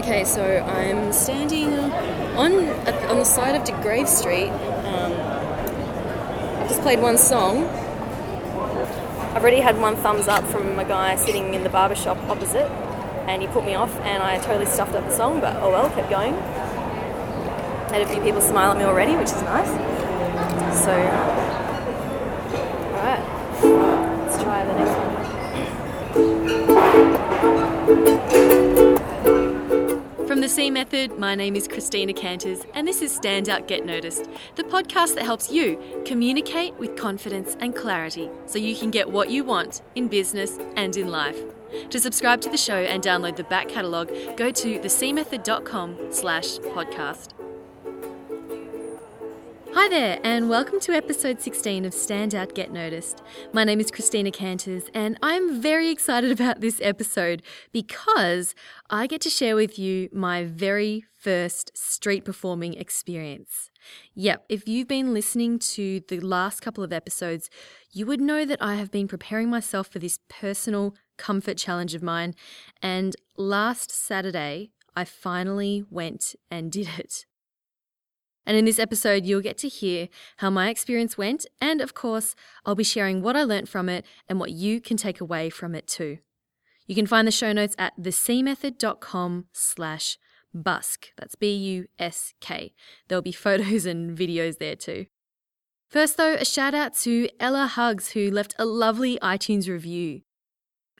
Okay, so I'm standing on on the side of Degraves Street. Um, I've just played one song. I've already had one thumbs up from a guy sitting in the barber shop opposite, and he put me off, and I totally stuffed up the song. But oh well, kept going. Had a few people smile at me already, which is nice. So, all right, let's try the next one. From the C Method, my name is Christina Canters, and this is Stand Out Get Noticed, the podcast that helps you communicate with confidence and clarity so you can get what you want in business and in life. To subscribe to the show and download the back catalogue, go to thecmethod.com slash podcast. Hi there, and welcome to episode 16 of Stand Out Get Noticed. My name is Christina Canters, and I'm very excited about this episode because I get to share with you my very first street performing experience. Yep, if you've been listening to the last couple of episodes, you would know that I have been preparing myself for this personal comfort challenge of mine, and last Saturday, I finally went and did it. And in this episode, you'll get to hear how my experience went, and of course, I'll be sharing what I learnt from it and what you can take away from it too. You can find the show notes at thecmethod.com slash busk. That's B-U-S-K. There'll be photos and videos there too. First though, a shout out to Ella Hugs who left a lovely iTunes review.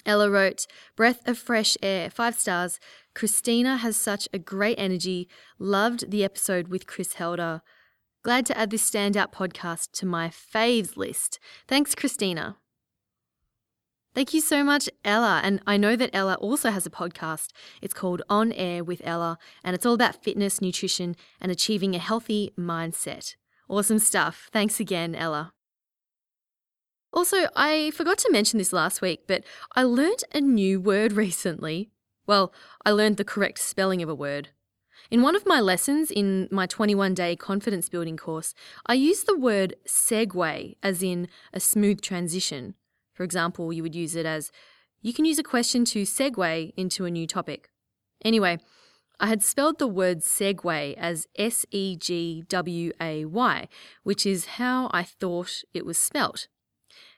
Ella wrote, Breath of fresh air, five stars. Christina has such a great energy. Loved the episode with Chris Helder. Glad to add this standout podcast to my faves list. Thanks, Christina. Thank you so much, Ella. And I know that Ella also has a podcast. It's called On Air with Ella, and it's all about fitness, nutrition, and achieving a healthy mindset. Awesome stuff. Thanks again, Ella. Also, I forgot to mention this last week, but I learnt a new word recently. Well, I learned the correct spelling of a word. In one of my lessons in my 21 day confidence building course, I used the word segue as in a smooth transition. For example, you would use it as you can use a question to segue into a new topic. Anyway, I had spelled the word segue as S E G W A Y, which is how I thought it was spelt.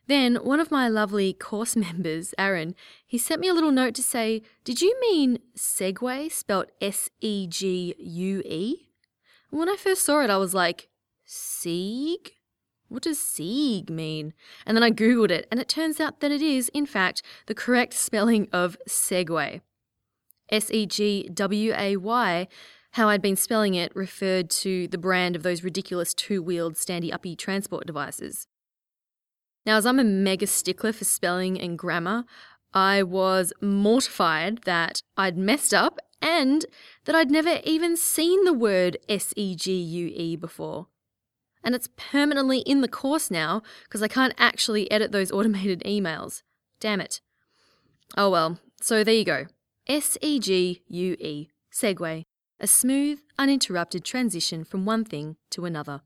Then one of my lovely course members, Aaron, he sent me a little note to say, Did you mean segue spelt S E G U E? When I first saw it, I was like, Sieg? What does Sieg mean? And then I Googled it, and it turns out that it is, in fact, the correct spelling of segue. S E G W A Y. How I'd been spelling it referred to the brand of those ridiculous two wheeled standy uppy transport devices. Now, as I'm a mega stickler for spelling and grammar, I was mortified that I'd messed up and that I'd never even seen the word S E G U E before. And it's permanently in the course now because I can't actually edit those automated emails. Damn it. Oh well, so there you go. S E G U E, segue, a smooth, uninterrupted transition from one thing to another.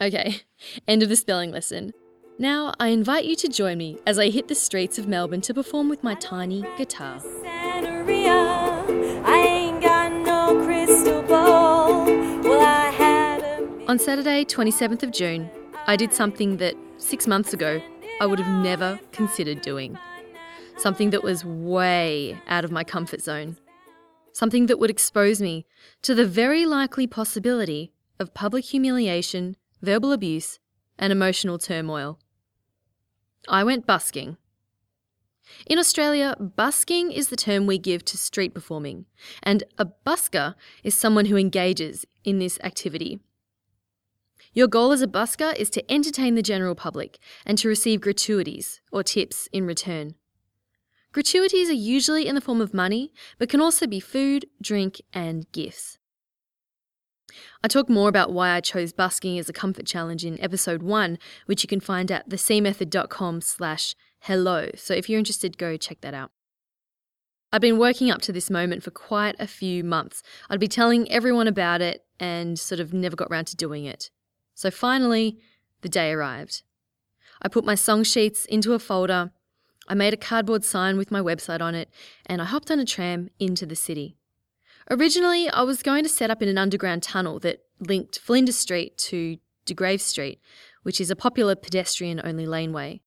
Okay, end of the spelling lesson. Now, I invite you to join me as I hit the streets of Melbourne to perform with my tiny guitar. On Saturday, 27th of June, I did something that six months ago I would have never considered doing. Something that was way out of my comfort zone. Something that would expose me to the very likely possibility of public humiliation, verbal abuse, and emotional turmoil. I went busking. In Australia, busking is the term we give to street performing, and a busker is someone who engages in this activity. Your goal as a busker is to entertain the general public and to receive gratuities or tips in return. Gratuities are usually in the form of money, but can also be food, drink, and gifts. I talk more about why I chose busking as a comfort challenge in episode one, which you can find at thecmethod.com slash hello. So if you're interested, go check that out. I've been working up to this moment for quite a few months. I'd be telling everyone about it and sort of never got around to doing it. So finally, the day arrived. I put my song sheets into a folder, I made a cardboard sign with my website on it, and I hopped on a tram into the city. Originally, I was going to set up in an underground tunnel that linked Flinders Street to Degraves Street, which is a popular pedestrian only laneway.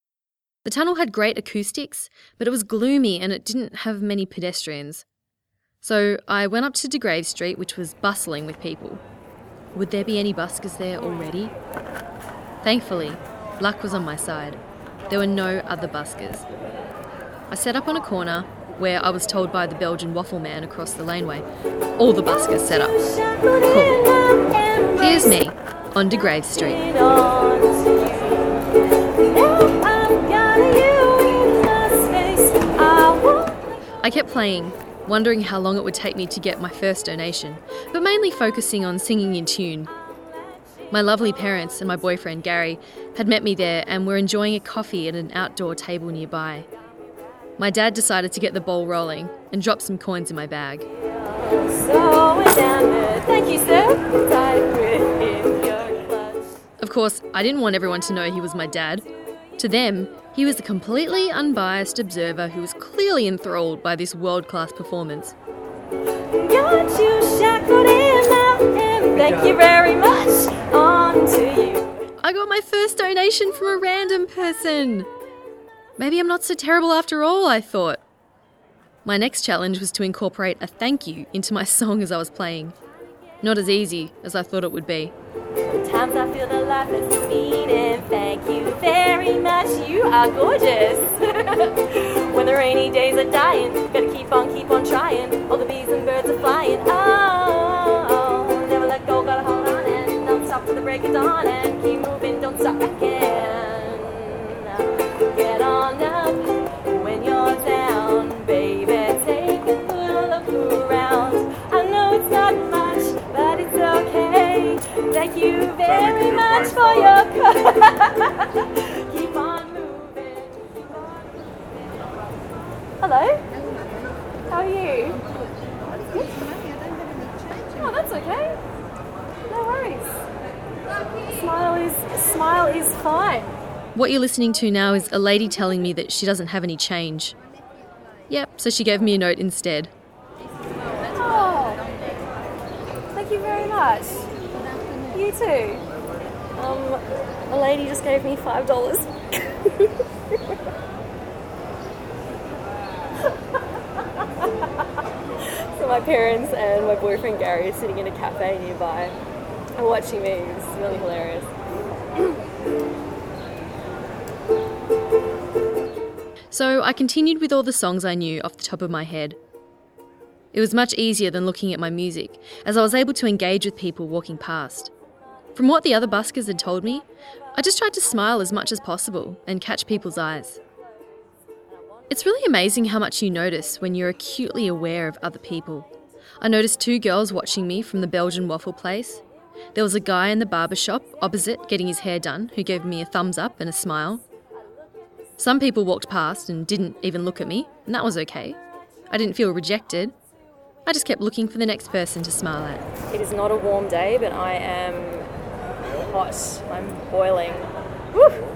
The tunnel had great acoustics, but it was gloomy and it didn't have many pedestrians. So I went up to Degraves Street, which was bustling with people. Would there be any buskers there already? Thankfully, luck was on my side. There were no other buskers. I set up on a corner where I was told by the Belgian waffle man across the laneway. All the buskers set up. Cool. Here's me on Degraves Street. I kept playing, wondering how long it would take me to get my first donation, but mainly focusing on singing in tune. My lovely parents and my boyfriend Gary had met me there and were enjoying a coffee at an outdoor table nearby. My dad decided to get the ball rolling and drop some coins in my bag. Of course, I didn't want everyone to know he was my dad. To them, he was a completely unbiased observer who was clearly enthralled by this world class performance. Thank you very much. On to you. I got my first donation from a random person. Maybe I'm not so terrible after all, I thought. My next challenge was to incorporate a thank you into my song as I was playing. Not as easy as I thought it would be. Sometimes I feel that life is meaning. Thank you very much. You are gorgeous. when the rainy days are dying, gotta keep on, keep on trying. All the bees and birds are flying. Oh, oh, never let go, gotta hold on and don't stop till the break of dawn and keep moving, don't stop again. Get on up when you're down, baby. Take a look around. I know it's not much, but it's okay. Thank you very much for your keep on moving. Keep on Hello. How are you? Good. Oh, that's okay. No worries. Smile is smile is fine. What you're listening to now is a lady telling me that she doesn't have any change. Yep, so she gave me a note instead. Oh, thank you very much. You too. Um, a lady just gave me five dollars. so my parents and my boyfriend Gary are sitting in a cafe nearby and watching me. It's really hilarious. So I continued with all the songs I knew off the top of my head. It was much easier than looking at my music, as I was able to engage with people walking past. From what the other buskers had told me, I just tried to smile as much as possible and catch people's eyes. It's really amazing how much you notice when you're acutely aware of other people. I noticed two girls watching me from the Belgian waffle place. There was a guy in the barber shop opposite getting his hair done who gave me a thumbs up and a smile. Some people walked past and didn't even look at me, and that was okay. I didn't feel rejected. I just kept looking for the next person to smile at. It is not a warm day, but I am hot. I'm boiling. Woo!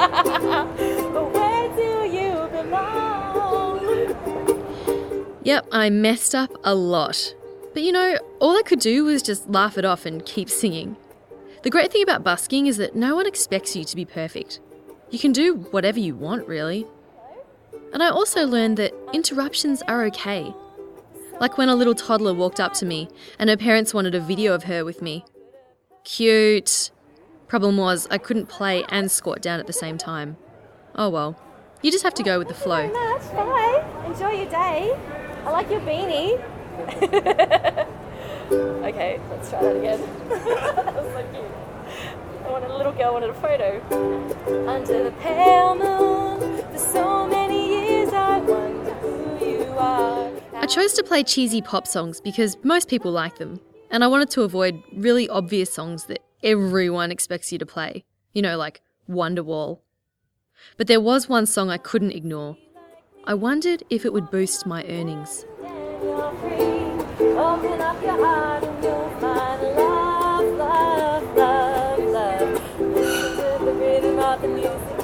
Yep, I messed up a lot. But you know, all I could do was just laugh it off and keep singing. The great thing about busking is that no one expects you to be perfect. You can do whatever you want, really. And I also learned that interruptions are okay. Like when a little toddler walked up to me and her parents wanted a video of her with me. Cute. Problem was, I couldn't play and squat down at the same time. Oh well. You just have to go with the flow. much. Bye. Enjoy your day. I like your beanie. okay, let's try that again. that was so cute. I wanted a little girl wanted a photo. Under the pale moon, for so many years I wonder who you are. I chose to play cheesy pop songs because most people like them, and I wanted to avoid really obvious songs that everyone expects you to play. You know, like Wonderwall. But there was one song I couldn't ignore. I wondered if it would boost my earnings. Love, love, love,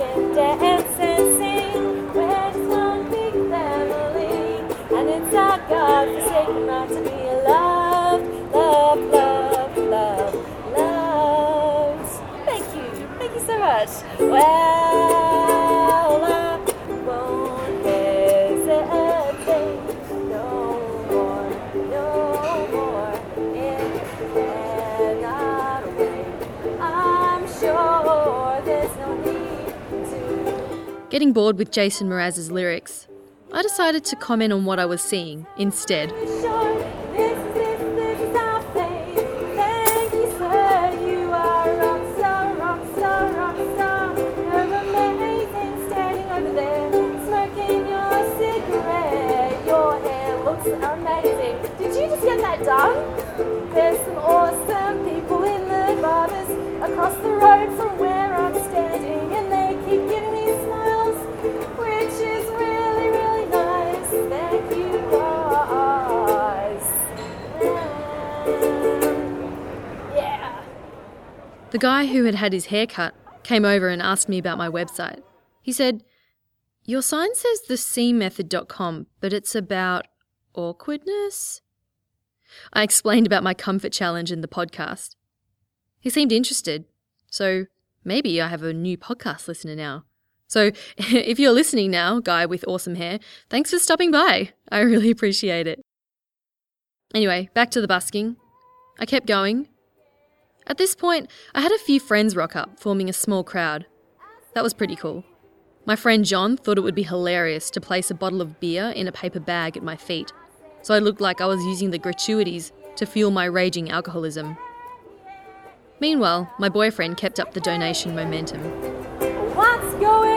Getting bored with Jason Mraz's lyrics, I decided to comment on what I was seeing instead. The guy who had had his hair cut came over and asked me about my website. He said, Your sign says thecmethod.com, but it's about awkwardness? I explained about my comfort challenge in the podcast. He seemed interested, so maybe I have a new podcast listener now. So if you're listening now, guy with awesome hair, thanks for stopping by. I really appreciate it. Anyway, back to the busking. I kept going. At this point, I had a few friends rock up, forming a small crowd. That was pretty cool. My friend John thought it would be hilarious to place a bottle of beer in a paper bag at my feet, so I looked like I was using the gratuities to fuel my raging alcoholism. Meanwhile, my boyfriend kept up the donation momentum. What's going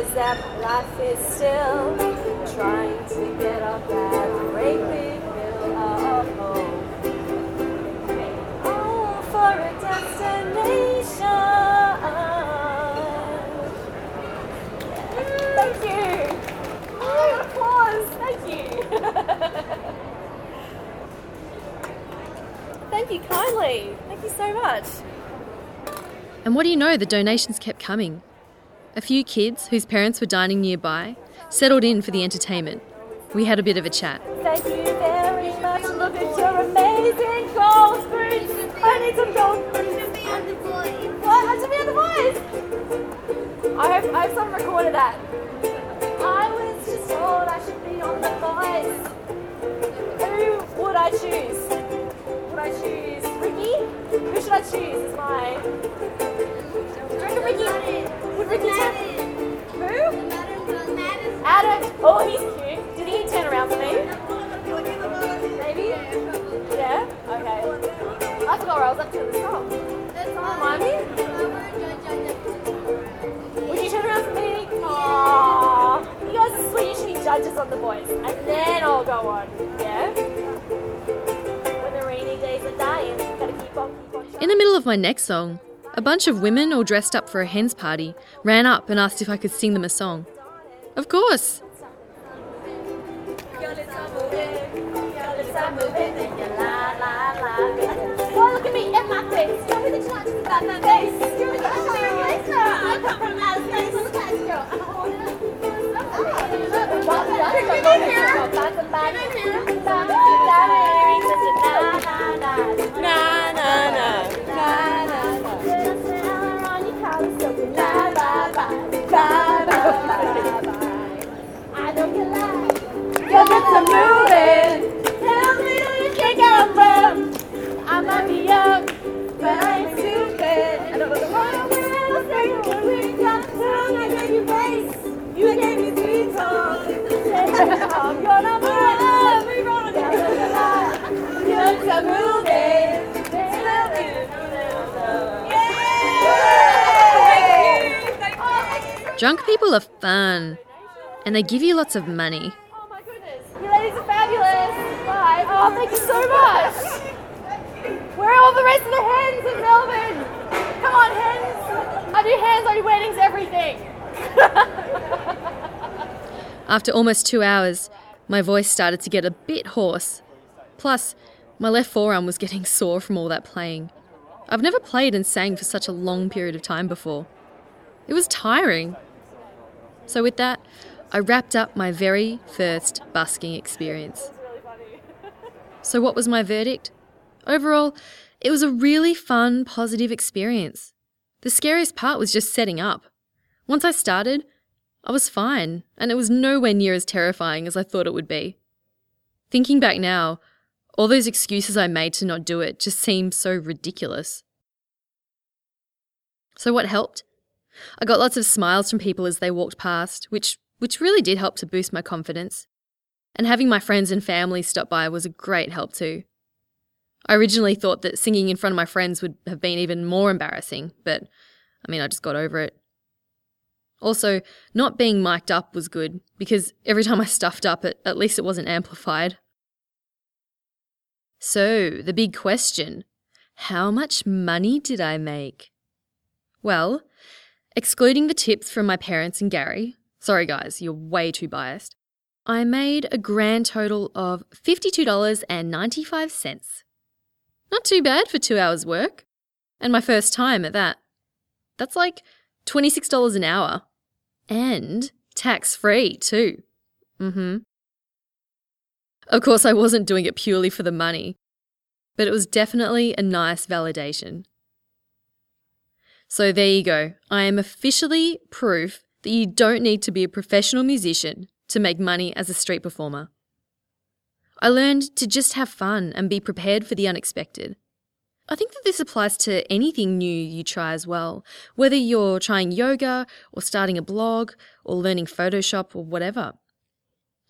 25 years that life is still trying to get up that great hill of hope. Oh, for a destination. Thank you. Oh, applause. Thank you. Thank you kindly. Thank you so much. And what do you know, the donations kept coming. A few kids, whose parents were dining nearby, settled in for the entertainment. We had a bit of a chat. Thank you very much. Look at your amazing gold boots. I need some gold boots. What? I should be on the voice. I hope, I hope someone recorded that. I was just told I should be on the voice. Who would I choose? Would I choose Ricky? Who should I choose as my? Do you reckon Ricky? Ricky Who? Adam. Oh, he's cute. Did he turn around for me? Maybe? Yeah? Okay. I forgot where I was up to at the stop. Remind me? Would you turn around for me? Aww. You guys are sweet. You should be judges on the boys. And then I'll go on. Yeah? In the middle of my next song, a bunch of women all dressed up for a hen's party ran up and asked if I could sing them a song. Of course! Drunk people are fun, and they give you lots of money. Oh my goodness. You ladies are fabulous. Bye. Oh, you so much. Where are all the rest of the hens in Melbourne? Come on, hens. I do hens, I do weddings, everything. After almost two hours, my voice started to get a bit hoarse. Plus, my left forearm was getting sore from all that playing. I've never played and sang for such a long period of time before. It was tiring. So, with that, I wrapped up my very first busking experience. So, what was my verdict? Overall, it was a really fun, positive experience. The scariest part was just setting up. Once I started, I was fine, and it was nowhere near as terrifying as I thought it would be. Thinking back now, all those excuses I made to not do it just seem so ridiculous. So, what helped? I got lots of smiles from people as they walked past, which, which really did help to boost my confidence. And having my friends and family stop by was a great help too. I originally thought that singing in front of my friends would have been even more embarrassing, but I mean, I just got over it. Also, not being mic'd up was good because every time I stuffed up, it, at least it wasn't amplified. So, the big question how much money did I make? Well, excluding the tips from my parents and Gary, sorry guys, you're way too biased, I made a grand total of $52.95. Not too bad for two hours' work. And my first time at that. That's like $26 an hour. And tax free, too. Mm hmm. Of course, I wasn't doing it purely for the money, but it was definitely a nice validation. So there you go. I am officially proof that you don't need to be a professional musician to make money as a street performer. I learned to just have fun and be prepared for the unexpected. I think that this applies to anything new you try as well, whether you're trying yoga or starting a blog or learning Photoshop or whatever.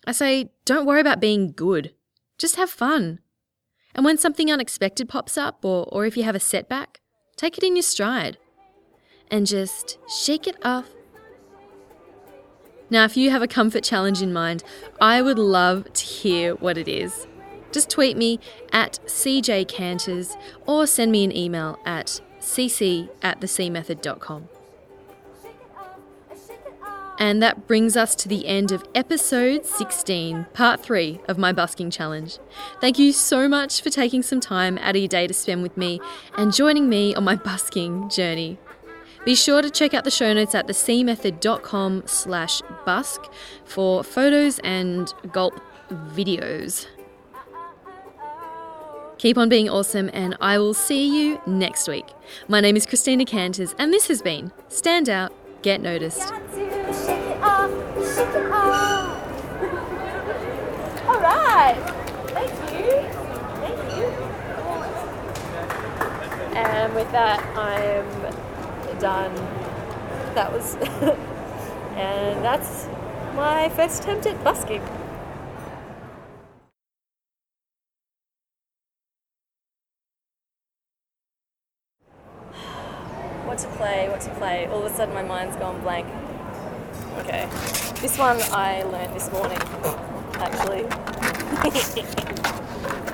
I say, don't worry about being good, just have fun. And when something unexpected pops up or, or if you have a setback, take it in your stride and just shake it off. Now, if you have a comfort challenge in mind, I would love to hear what it is. Just tweet me at cjcanters or send me an email at cc at thecmethod.com. And that brings us to the end of episode 16, part 3 of my busking challenge. Thank you so much for taking some time out of your day to spend with me and joining me on my busking journey. Be sure to check out the show notes at thecmethod.com slash busk for photos and gulp videos. Keep on being awesome, and I will see you next week. My name is Christina Canters, and this has been Stand Out, Get Noticed. All right. Thank you. Thank you. And with that, I'm done. That was, and that's my first attempt at busking. What to play? What to play? All of a sudden, my mind's gone blank. Okay. This one I learned this morning, actually.